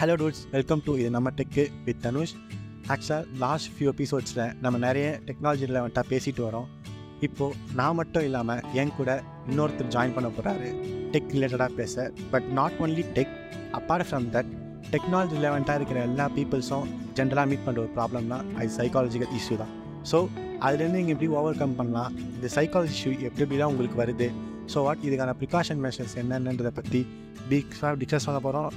Hello dudes welcome to இது நம்ம tech with Dhanush ஆக்சுவலாக லாஸ்ட் ஃபியூ எபிசோட்ஸில் நம்ம நிறைய டெக்னாலஜி ரிலவெண்ட்டாக பேசிட்டு வரோம். இப்போது நான் மட்டும் இல்லாமல் என் கூட இன்னொருத்தர் ஜாயின் பண்ண போகிறாரு டெக் ரிலேட்டடாக பேச but not only tech apart from that technology ரிலவெண்ட்டாக இருக்கிற எல்லா பீப்புள்ஸும் ஜென்ரலாக மீட் பண்ணுற ஒரு ப்ராப்ளம்னா அது சைக்காலஜிக்கல் இஷ்யூ தான். ஸோ அதுலேருந்து நீங்கள் எப்படி ஓவர் கம் பண்ணலாம்? இந்த சைக்காலஜி இஷ்யூ எப்படி எப்படிலாம் உங்களுக்கு வருது? ஸோ வாட் இதுக்கான ப்ரிகாஷன் மெஷர்ஸ் என்னென்னன்றதை பற்றி டீக்ஸாக டிஸ்கஸ் பண்ண போகிறோம்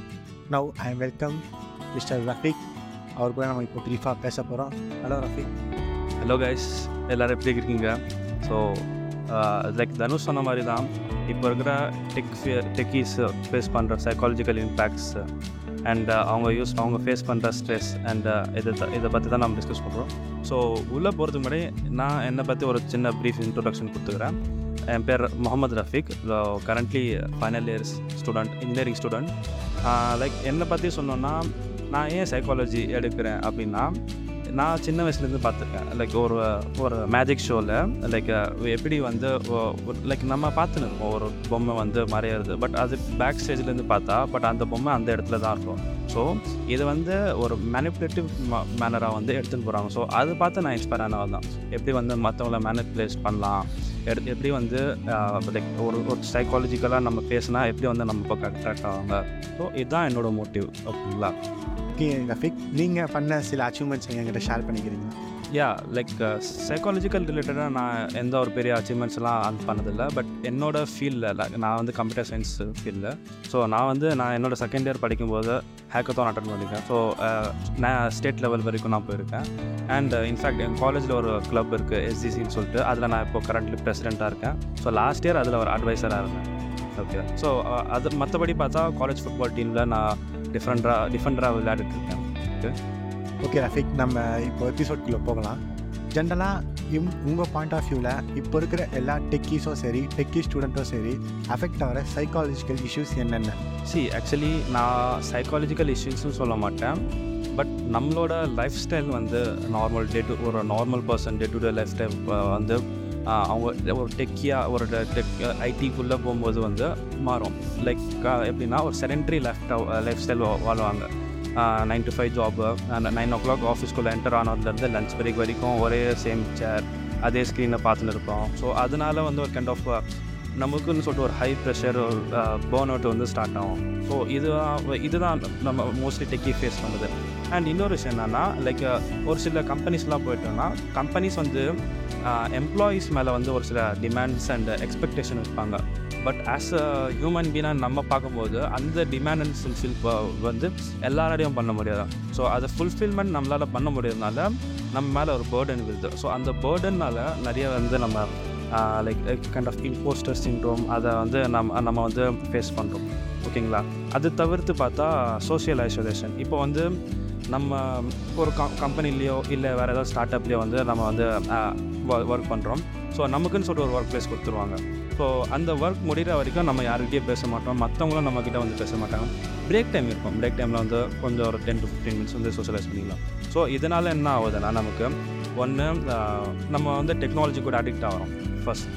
now I am welcome mister Rafiq அவர் கூட நம்ம இப்போ ப்ரீஃபாக பேச போகிறோம் ஹலோ ரஃபிக் ஹலோ கைஸ் எல்லோரும் எப்படி இருக்கீங்க? ஸோ லைக் தனுஷ் சொன்ன மாதிரி தான் இப்போ இருக்கிற டெக் டெக்கீஸ் ஃபேஸ் பண்ணுற சைக்காலஜிக்கல் இம்பேக்ட்ஸ் அண்ட் அவங்க யூஸ் அவங்க ஃபேஸ் பண்ணுற ஸ்ட்ரெஸ் அண்ட் uh, இதை இதை பற்றி தான் நம்ம டிஸ்கஸ் பண்ணுறோம் ஸோ உள்ளே போகிறதுக்கு முன்னாடி நான் என்னை பற்றி ஒரு சின்ன ப்ரீஃப் இன்ட்ரொடக்ஷன் கொடுத்துக்கிறேன். என் பேர் Mohammed Rafeeq currently final years student engineering student like என்னை பற்றி சொன்னோன்னா நான் ஏன் சைக்காலஜி எடுக்கிறேன் அப்படின்னா நான் சின்ன வயசுலேருந்து பார்த்துருக்கேன். லைக் ஒரு ஒரு மேஜிக் ஷோவில் லைக் எப்படி வந்து லைக் நம்ம பார்த்துன்னு ஒரு பொம்மை வந்து மறையிறது. பட் அது பேக் ஸ்டேஜ்லேருந்து பார்த்தா பட் அந்த பொம்மை அந்த இடத்துல தான் இருக்கும். ஸோ இது வந்து ஒரு மேனிப்புலேட்டிவ் மேனராக வந்து எடுத்துகிட்டு போகிறாங்க ஸோ அதை பார்த்து நான் இன்ஸ்பயர் ஆனவள் தான் எப்படி வந்து மற்றவங்கள மேனிப்புலேட் பண்ணலாம்? எடுத்து எப்படி வந்து லைக் ஒரு ஒரு சைக்காலஜிக்கலாக நம்ம பேசினா எப்படி வந்து நம்ம பக்கம் அட்ராக்ட் ஆவாங்க ஸோ இதுதான் என்னோடய மோட்டிவ் ஓகேங்களா ஓகே ஃபிக் நீங்கள் பண்ண சில அச்சீவ்மெண்ட்ஸ் என்கிட்ட ஷேர் பண்ணிக்கிறீங்களா? யா லைக் சைக்காலஜிக்கல் ரிலேட்டடாக நான் எந்த ஒரு பெரிய அச்சீவ்மெண்ட்ஸ்லாம் அது பண்ணதில்லை. பட் என்னோட ஃபீல்டில் நான் வந்து கம்ப்யூட்டர் சயின்ஸ் ஃபீல்டில் ஸோ நான் வந்து நான் என்னோட செகண்ட் இயர் படிக்கும்போது ஹேக்கத்தான் அட்டன் பண்ணியிருக்கேன். ஸோ uh, நான் ஸ்டேட் லெவல் வரைக்கும் நான் போயிருக்கேன். அண்ட் இன்ஃபேக்ட் uh, என் காலேஜில் ஒரு கிளப் இருக்குது எஸ்ஜிசின்னு சொல்லிட்டு. அதில் நான் இப்போ கரண்ட்லி ப்ரெசிடெண்ட்டாக இருக்கேன். ஸோ லாஸ்ட் இயர் அதில் ஒரு அட்வைசராக இருந்தேன். ஓகே ஸோ uh, அது மற்றபடி பார்த்தா காலேஜ் ஃபுட்பால் டீமில் நான் டிஃப்ரெண்ட்டாக டிஃப்ரெண்ட்டாக விளையாடிட்டு இருக்கேன். ஓகே ரஃபீக் நம்ம இப்போ எபிசோட்குள்ளே போகலாம். ஜென்ரலாக இம் உங்கள் பாயிண்ட் ஆஃப் வியூவில் இப்போ இருக்கிற எல்லா டெக்கீஸும் சரி டெக்கி ஸ்டூடெண்ட்டும் சரி அஃபெக்ட் ஆகிற சைக்காலஜிக்கல் இஷ்யூஸ் என்னென்ன? சி ஆக்சுவலி நான் சைக்காலஜிக்கல் இஷ்யூஸ்னு சொல்ல மாட்டேன். பட் நம்மளோட லைஃப் ஸ்டைல் வந்து நார்மல் டே டு ஒரு normal person day to day lifestyle வந்து அவங்க ஒரு டெக்கியாக ஒரு டெக் ஐடிக்குள்ளே போகும்போது வந்து மாறும். லைக் எப்படின்னா ஒரு செடென்ட்ரி லைஃப் லைஃப் ஸ்டைல் வாழ்வாங்க. Nine to five job nine o'clock ஆஃபீஸ்க்குள்ளே enter ஆனதுலேருந்து லஞ்ச் பிரேக் வரைக்கும் ஒரே சேம் சேர் அதே ஸ்க்ரீனை பார்த்துன்னு இருப்போம். ஸோ அதனால வந்து ஒரு கைண்ட் ஆஃப் நமக்குன்னு சொல்லிட்டு ஒரு ஹை ப்ரெஷர் ஒரு பேர்ன் அவுட் வந்து ஸ்டார்ட் ஆகும். ஸோ இதுதான் இதுதான் நம்ம மோஸ்ட்லி டெக்கி ஃபேஸ் பண்ணுது. அண்ட் இன்னொரு விஷயம் என்னென்னா லைக் ஒரு சில கம்பெனிஸ்லாம் போயிட்டோம்னா கம்பெனிஸ் வந்து எம்ப்ளாயீஸ் மேலே வந்து ஒரு சில டிமாண்ட்ஸ் அண்ட் எக்ஸ்பெக்டேஷன் வைப்பாங்க. பட் ஆஸ் அ ஹியூமன் பீனாக நம்ம பார்க்கும்போது அந்த டிமாண்ட் அண்ட் ஃபுல்ஃபில் வந்து எல்லாராலையும் பண்ண முடியாது. ஸோ அதை ஃபுல்ஃபில்மெண்ட் நம்மளால் பண்ண முடியாதனால நம்ம மேலே ஒரு பேர்டன் விழுது. ஸோ அந்த பேர்டன்னால் நிறைய வந்து நம்ம like kind of impostor syndrome அதை வந்து நம்ம நம்ம வந்து ஃபேஸ் பண்ணுறோம் ஓகேங்களா அது தவிர்த்து பார்த்தா சோஷியல் ஐசோலேஷன் இப்போ வந்து நம்ம ஒரு கம் கம்பெனிலேயோ இல்லை வேறு ஏதாவது ஸ்டார்ட் அப்லேயோ வந்து நம்ம வந்து uh, ஒர்க் பண்ணுறோம் ஸோ நமக்குன்னு சொல்லிட்டு ஒரு ஒர்க் ப்ளேஸ் கொடுத்துருவாங்க. ஸோ அந்த ஒர்க் முடிகிற வரைக்கும் நம்ம யாருக்கிட்டேயும் பேச மாட்டோம். மற்றவங்களும் நம்மக்கிட்ட வந்து பேச மாட்டாங்க. பிரேக் டைம் இருக்கும். பிரேக் டைமில் வந்து கொஞ்சம் ஒரு டென் டு ஃபிஃப்டீன் மினிட்ஸ் வந்து சோஷியலைஸ் பண்ணிக்கலாம். ஸோ இதனால் என்ன ஆகுதுன்னா நமக்கு ஒன்று uh, நம்ம வந்து டெக்னாலஜி கூட அடிக்ட் ஆகிறோம். ஃபஸ்ட்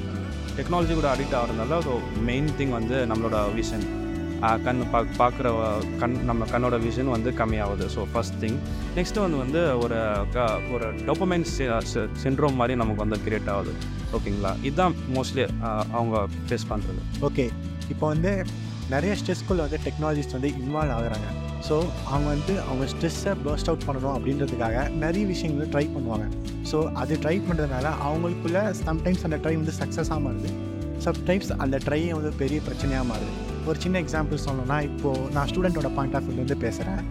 டெக்னாலஜி கூட அடிக்ட் ஆகிறதுனால ஸோ மெயின் திங் வந்து நம்மளோட விஷன் கண் பா பார்க்குற கண் நம்ம கண்ணோட விஷன் வந்து கம்மியாகுது. ஸோ ஃபர்ஸ்ட் திங் நெக்ஸ்ட்டு வந்து வந்து ஒரு க- ஒரு டொப்பமைன் சின்ட்ரோம் மாதிரி நமக்கு வந்து கிரியேட் ஆகுது. ஓகேங்களா இதுதான் மோஸ்ட்லி அவங்க ஃபேஸ் பண்ணுறது ஓகே இப்போ வந்து நிறைய ஸ்ட்ரெஸ்க்குள்ள வந்து டெக்னாலஜிஸ்ட் வந்து இன்வால்வ் ஆகுறாங்க. ஸோ அவங்க வந்து அவங்க ஸ்ட்ரெஸ்ஸை பர்ஸ்ட் அவுட் பண்ணணும் அப்படின்றதுக்காக நிறைய விஷயங்கள் ட்ரை பண்ணுவாங்க. ஸோ அது ட்ரை பண்ணுறதுனால அவங்களுக்குள்ள சம்டைம்ஸ் அந்த ட்ரை வந்து சக்ஸஸாக மாறுது. சம்டைம்ஸ் அந்த ட்ரையை வந்து பெரிய பிரச்சனையாக மாறுது. ஒரு சின்ன எக்ஸாம்பிள் சொல்லணும்னா இப்போது நான் ஸ்டூடெண்ட்டோட பாயிண்ட் ஆஃப் வியூலேருந்து பேசுகிறேன்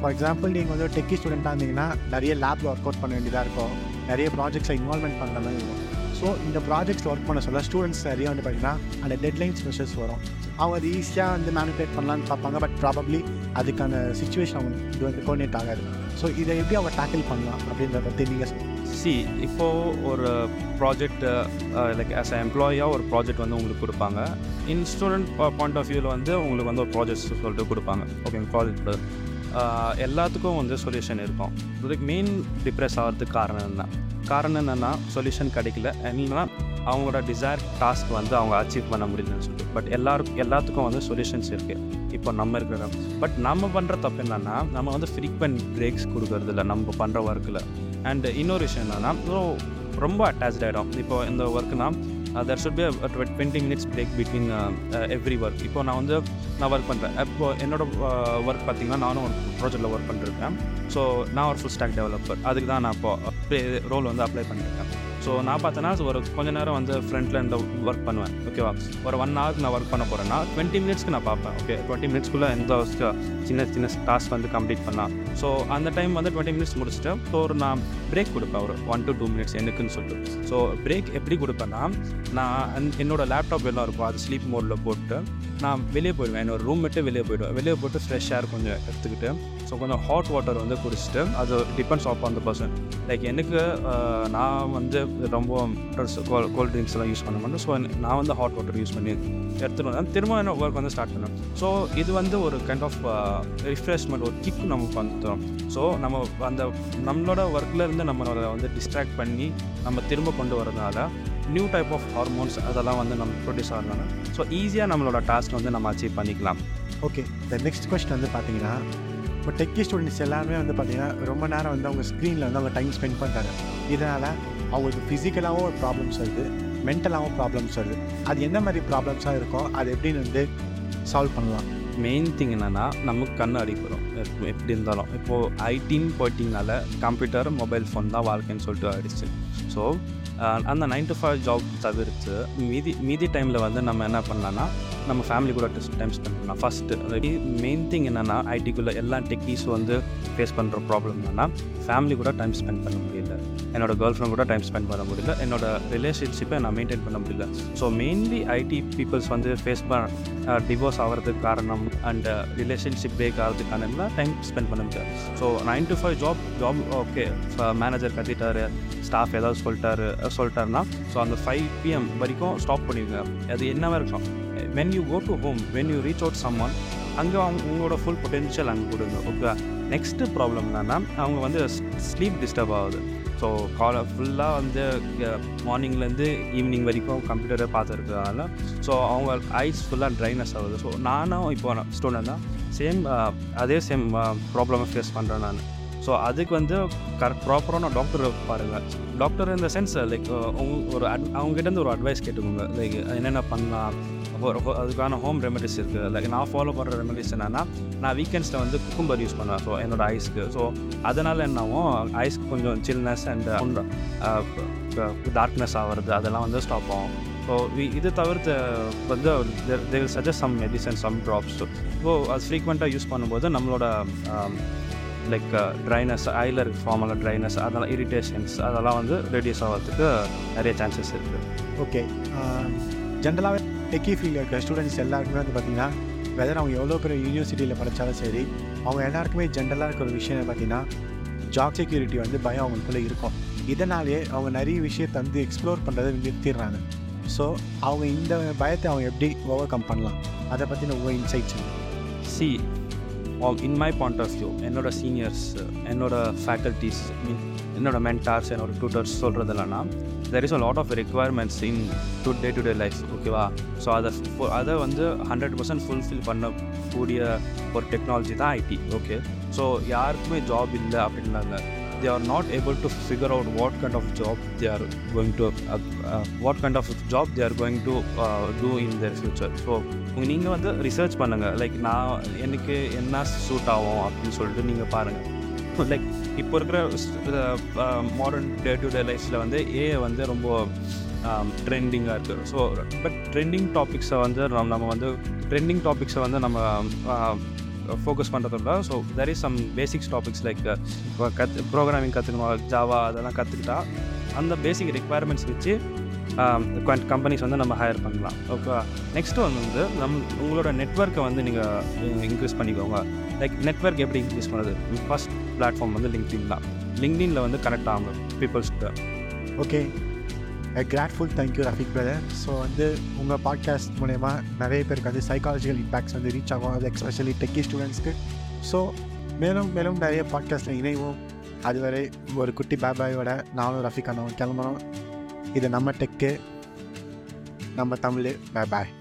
ஃபார் எக்ஸாம்பிள் நீங்கள் வந்து டெக்கி ஸ்டூடெண்ட்டாக இருந்தீங்கன்னா நிறைய லேப் ஒர்க் அவுட் பண்ண வேண்டியதாக இருக்கும். நிறைய ப்ராஜெக்ட்ஸை இன்வால்மெண்ட் பண்ணுற மாதிரி இருக்கும். ஸோ இந்த ப்ராஜெக்ட்ஸ் ஒர்க் பண்ண சொல்ல ஸ்டூடெண்ட்ஸ் நிறைய வந்து பார்த்தீங்கன்னா அந்த டெட்லைன்ஸ் ப்ரெஷர்ஸ் வரும். அவங்க அது ஈஸியாக வந்து மேனிபுலேட் பண்ணலான்னு பார்ப்பாங்க பட் ப்ராபப்ளி அதுக்கான சுச்சுவேஷன் அவங்க இது வந்து கோஆர்டினேட் ஆகாது. ஸோ இதை எப்படி அவங்க டேக்கிள் பண்ணலாம் அப்படின்றத பற்றி நீங்கள் சி இப்போது ஒரு ப்ராஜெக்ட் லைக் ஆஸ் அ எம்ப்ளாயியாக ஒரு ப்ராஜெக்ட் வந்து உங்களுக்கு கொடுப்பாங்க. இன் ஸ்டூடெண்ட் பாயிண்ட் ஆஃப் வியூவில் வந்து உங்களுக்கு வந்து ஒரு ப்ராஜெக்ட் சொல்லிட்டு கொடுப்பாங்க. ஓகேங்க ப்ராஜெக்ட் எல்லாத்துக்கும் வந்து சொல்யூஷன் இருக்கும். இதுக்கு மெயின் டிப்ரெஸ் ஆகிறதுக்கு காரணம் என்ன? காரணம் என்னென்னா சொல்யூஷன் கிடைக்கல. இல்லைன்னா அவங்களோட டிசைர் டாஸ்க் வந்து அவங்க அச்சீவ் பண்ண முடியலன்னு சொல்லிட்டு. பட் எல்லாருக்கும் எல்லாத்துக்கும் வந்து சொல்யூஷன்ஸ் இருக்குது இப்போ நம்ம இருக்கிற பட் நம்ம பண்ணுற தப்பு என்னென்னா நம்ம வந்து ஃப்ரீக்வெண்ட் பிரேக்ஸ் கொடுக்கறதில்ல நம்ம பண்ணுற ஒர்க்கில் அண்ட் இன்னொரு விஷயம் என்னென்னா ரொம்ப அட்டாச்சாகிடும் இப்போ இந்த ஒர்க்குனால் there should be twenty minutes break between every work இப்போ நான் வந்து நான் ஒர்க் பண்ணுறேன் இப்போ என்னோட uh, ஒர்க் பார்த்தீங்கன்னா நானும் ஒரு ப்ராஜெக்டில் ஒர்க் பண்ணிருக்கேன். ஸோ நான் ஒரு ஃபுல் ஸ்டாக் டெவலப்பர் அதுக்கு தான் நான் இப்போ uh, ரோல் வந்து அப்ளை பண்ணியிருக்கேன் ஸோ நான் பார்த்தேன்னா ஒரு கொஞ்ச நேரம் வந்து ஃப்ரண்ட்டில் இந்த ஒர்க் பண்ணுவேன். ஓகேவா ஒரு ஒன் ஹவருக்கு நான் ஒர்க் பண்ண போகிறேன்னா டுவெண்ட்டி மினிட்ஸ்க்கு நான் பார்ப்பேன். ஓகே டுவெண்ட்டி மினிட்ஸ்க்குள்ளே எந்த சின்ன சின்ன டாஸ்க் வந்து கம்ப்ளீட் பண்ணால் ஸோ அந்த டைம் வந்து டுவெண்ட்டி மினிட்ஸ் முடிச்சுட்டு ஸோ ஒரு நான் பிரேக் கொடுப்பேன். ஒரு ஒன் டு டூ மினிட்ஸ் எனக்குன்னு சொல்லிட்டு ஸோ பிரேக் எப்படி கொடுப்பேன்னா நான் என்னோடய லேப்டாப் எல்லாம் இருக்கும். அது ஸ்லீப் மோடில் போட்டு நான் வெளியே போயிடுவேன். என்னோட ரூம் விட்டு வெளியே போயிடுவேன். வெளியே போட்டு ஃப்ரெஷ் ஏர் கொஞ்சம் எடுத்துக்கிட்டு ஸோ கொஞ்சம் ஹாட் வாட்டர் வந்து குடிச்சிட்டு அது டிபெண்ட்ஸ் ஆஃப் அந்த பர்சன் லைக் எனக்கு நான் வந்து ரொம்ப கோல்ட் ட்ரிங்க்ஸ் எல்லாம் யூஸ் பண்ண மாட்டேன். ஸோ நான் வந்து ஹாட் வாட்டர் யூஸ் பண்ணி எடுத்துகிட்டு வந்தேன். திரும்ப என்ன ஒர்க் வந்து ஸ்டார்ட் பண்ணேன். ஸோ இது வந்து ஒரு கைண்ட் ஆஃப் ரிஃப்ரெஷ்மெண்ட் ஒரு கிக் நமக்கு வந்துடும் ஸோ நம்ம அந்த நம்மளோட ஒர்க்கில் இருந்து நம்மளோட வந்து டிஸ்ட்ராக்ட் பண்ணி நம்ம திரும்ப கொண்டு வரதுனால நியூ டைப் ஆஃப் ஹார்மோன்ஸ் அதெல்லாம் வந்து நம்ம ப்ரொடியூஸ் ஆகிறாங்க ஸோ ஈஸியாக நம்மளோட டாஸ்க் வந்து நம்ம அச்சீவ் பண்ணிக்கலாம். ஓகே த நெக்ஸ்ட் கொஸ்டின் வந்து பார்த்தீங்கன்னா இப்போ டெக்கி ஸ்டூடெண்ட்ஸ் எல்லாருமே வந்து பார்த்தீங்கன்னா ரொம்ப நேரம் வந்து அவங்க ஸ்க்ரீனில் வந்து அவங்க டைம் ஸ்பெண்ட் பண்ணுறாங்க இதனால் அவங்களுக்கு ஃபிசிக்கலாகவும் ஒரு ப்ராப்ளம்ஸ் வருது மென்டலாகவும் ப்ராப்ளம்ஸ் வருது அது எந்த மாதிரி ப்ராப்ளம்ஸாக இருக்கும் அது எப்படின்னு வந்து சால்வ் பண்ணலாம். மெயின் திங் என்னென்னா நமக்கு கண் அடிக்கிறோம் எப்படி இருந்தாலும். இப்போது ஐடின்னு போயிட்டிங்கனால கம்ப்யூட்டர் மொபைல் ஃபோன் தான் வாழ்க்கைன்னு சொல்லிட்டு ஆயிடுச்சு. ஸோ அந்த நைன் டு ஃபைவ் ஜாப் தவிர்த்து மீதி மீதி டைமில் வந்து நம்ம என்ன பண்ணலான்னா நம்ம ஃபேமிலி கூட டைம் ஸ்பெண்ட் பண்ணலாம். ஃபஸ்ட்டு மெயின் திங் என்னென்னா ஐடிக்குள்ளே எல்லா டெக்னீஸும் வந்து ஃபேஸ் பண்ணுற ப்ராப்ளம் என்னென்னா ஃபேமிலி கூட டைம் ஸ்பெண்ட் பண்ண முடியும் என்னோடய கேர்ள் ஃப்ரெண்ட் கூட டைம் ஸ்பெண்ட் பண்ண முடியல. என்னோடய ரிலேஷன்ஷிப்பை நான் மெயின்டைன் பண்ண முடியல. ஸோ மெயின்லி ஐடி பீப்புள்ஸ் வந்து ஃபேஸ் பண்ண டிவோர்ஸ் ஆகிறதுக்கு காரணம் அண்ட் ரிலேஷன்ஷிப் பிரேக் ஆகிறதுக்கு காரணம் டைம் ஸ்பெண்ட் பண்ண முடியாது so nine to five job job okay manager கத்திட்டாரு staff ஏதாவது சொல்லிட்டாரு சொல்லிட்டாருன்னா ஸோ அந்த ஃபைவ் பிஎம் வரைக்கும் ஸ்டாப் பண்ணிடுங்க. அது என்னவா இருக்கும்? When you go to home when you reach out someone அங்கே அவங்க உங்களோட ஃபுல் பொட்டென்ஷியல் அங்கே கொடுங்க ஓகே நெக்ஸ்ட்டு ப்ராப்ளம் என்னன்னா அவங்க வந்து ஸ்லீப் டிஸ்டர்ப் ஆகுது. ஸோ காலை ஃபுல்லாக வந்து மார்னிங்லேருந்து ஈவினிங் வரைக்கும் கம்ப்யூட்டரை பார்த்துருக்கனால ஸோ அவங்க ஐஸ் ஃபுல்லாக ட்ரைனஸ் ஆகுது. ஸோ நானும் இப்போ ஸ்டூடெண்ட் தான் சேம் அதே சேம் ப்ராப்ளமை ஃபேஸ் பண்ணுறேன் நான். ஸோ அதுக்கு வந்து கரெக்ட் ப்ராப்பரான டாக்டர் பாருங்கள் டாக்டர் இந்த சென்ஸ் லைக் ஒரு அட் அவங்ககிட்ட ஒரு அட்வைஸ் கேட்டுக்கோங்க. லைக் என்னென்ன பண்ணலாம்? அதுக்கான ஹோம் ரெமெடிஸ் இருக்குது லைக் நான் ஃபாலோ பண்ணுற ரெமெடிஸ் என்னென்னா நான் வீக்கெண்ட்ஸில் வந்து குக்கும்பர் யூஸ் பண்ணுவேன். ஸோ என்னோடய ஐஸ்க்கு ஸோ அதனால் என்னாகும் ஐஸ்க்கு கொஞ்சம் சில்னஸ் அண்ட் டார்க்னஸ் ஆகிறது அதெல்லாம் வந்து ஸ்டாப் ஆகும். ஸோ இது தவிர்த்து வந்து they suggest some medicine some drops so அது ஃப்ரீக்வெண்ட்டாக யூஸ் பண்ணும்போது நம்மளோட லைக் ட்ரைனஸ் ஐயில் இருக்க ஃபார்மலாக ட்ரைனஸ் அதெல்லாம் இரிட்டேஷன்ஸ் அதெல்லாம் வந்து ரெடியூஸ் ஆகிறதுக்கு நிறைய சான்சஸ் இருக்குது ஓகே ஜென்ரலாகவே டெக்கி ஃபீல்டில் இருக்கிற ஸ்டூடெண்ட்ஸ் எல்லாருக்குமே வந்து பார்த்தீங்கன்னா வெதர் அவங்க எவ்வளோ பெரிய யூனிவர்சிட்டியில் படித்தாலும் சரி அவங்க எல்லாருக்குமே ஜென்ரலாக இருக்கிற விஷயம் பார்த்தீங்கன்னா ஜாப் செக்யூரிட்டி வந்து பயம் அவங்களுக்குள்ளே இருக்கும். இதனாலேயே அவங்க நிறைய விஷயத்தை வந்து எக்ஸ்ப்ளோர் பண்ணுறதை நிறுத்திடுறாங்க. ஸோ அவங்க இந்த பயத்தை அவங்க எப்படி ஓவர் கம் பண்ணலாம்? அதை பற்றின ஒவ்வொரு insights see in my point of view என்னோட சீனியர்ஸ் என்னோட ஃபேக்கல்ட்டிஸ் மீன் என்னோட மென்டார்ஸ் என்னோட டியூட்டர்ஸ் சொல்கிறது there is a lot of requirements in to day to day life ஓகேவா ஸோ அதை அதை வந்து ஹண்ட்ரட் பர்சன்ட் ஃபுல்ஃபில் பண்ணக்கூடிய ஒரு டெக்னாலஜி தான் ஐடி ஓகே ஸோ யாருக்குமே ஜாப் இல்லை அப்படின்னாங்க. They are not able to figure out what kind of job they are going to what kind of job they are going to do in uh, future so நீங்கள் வந்து research பண்ணுங்கள் like நான் எனக்கு என்ன suit ஆகும் அப்படின்னு சொல்லிட்டு நீங்கள் பாருங்கள் லைக் இப்போ இருக்கிற மாடர்ன் டே டு டே லைஃப்பில் வந்து ஏஐ வந்து ரொம்ப ட்ரெண்டிங்காக இருக்குது ஸோ பட் ட்ரெண்டிங் டாபிக்ஸை வந்து நம்ம நம்ம வந்து ட்ரெண்டிங் டாபிக்ஸை வந்து நம்ம ஃபோக்கஸ் பண்ணுறதோட so there is some basics topics like கத் ப்ரோக்ராமிங் கற்றுக்கணும் ஜாவா அதெல்லாம் கற்றுக்கிட்டா அந்த பேசிக் ரெக்குவயர்மெண்ட்ஸ் வச்சு கம்பெனிஸ் வந்து நம்ம ஹையர் பண்ணலாம். ஓகே நெக்ஸ்ட் ஒன் வந்து நம் உங்களோட நெட்ஒர்க்கை வந்து நீங்கள் இன்க்ரீஸ் பண்ணிக்கோங்க. லைக் நெட்ஒர்க் எப்படி இன்க்ரீஸ் பண்ணுறது? ஃபர்ஸ்ட் பிளாட்ஃபார்ம் வந்து லிங்க்டின் தான். லிங்க்டின்ல வந்து கனெக்ட் ஆகும் பீப்புள்ஸ்க்கு okay grateful thank you Rafiq brother so வந்து உங்கள் பாட்காஸ்ட் மூலயமா நிறைய பேருக்கு வந்து சைக்காலஜிக்கல் இம்பேக்ட்ஸ் வந்து ரீச் ஆகும். அது எக்ஸ்பெஷலி டெக்கி ஸ்டூடெண்ட்ஸ்க்கு ஸோ மேலும் மேலும் நிறைய பாட்காஸ்ட்டில் இணைவோம். அதுவரை ஒரு குட்டி பாபாயோட நானும் ரஃபிக் அண்ணாவும் கிளம்புறோம். இது நம்ம டெக்கு நம்ம தமிழ். பாய்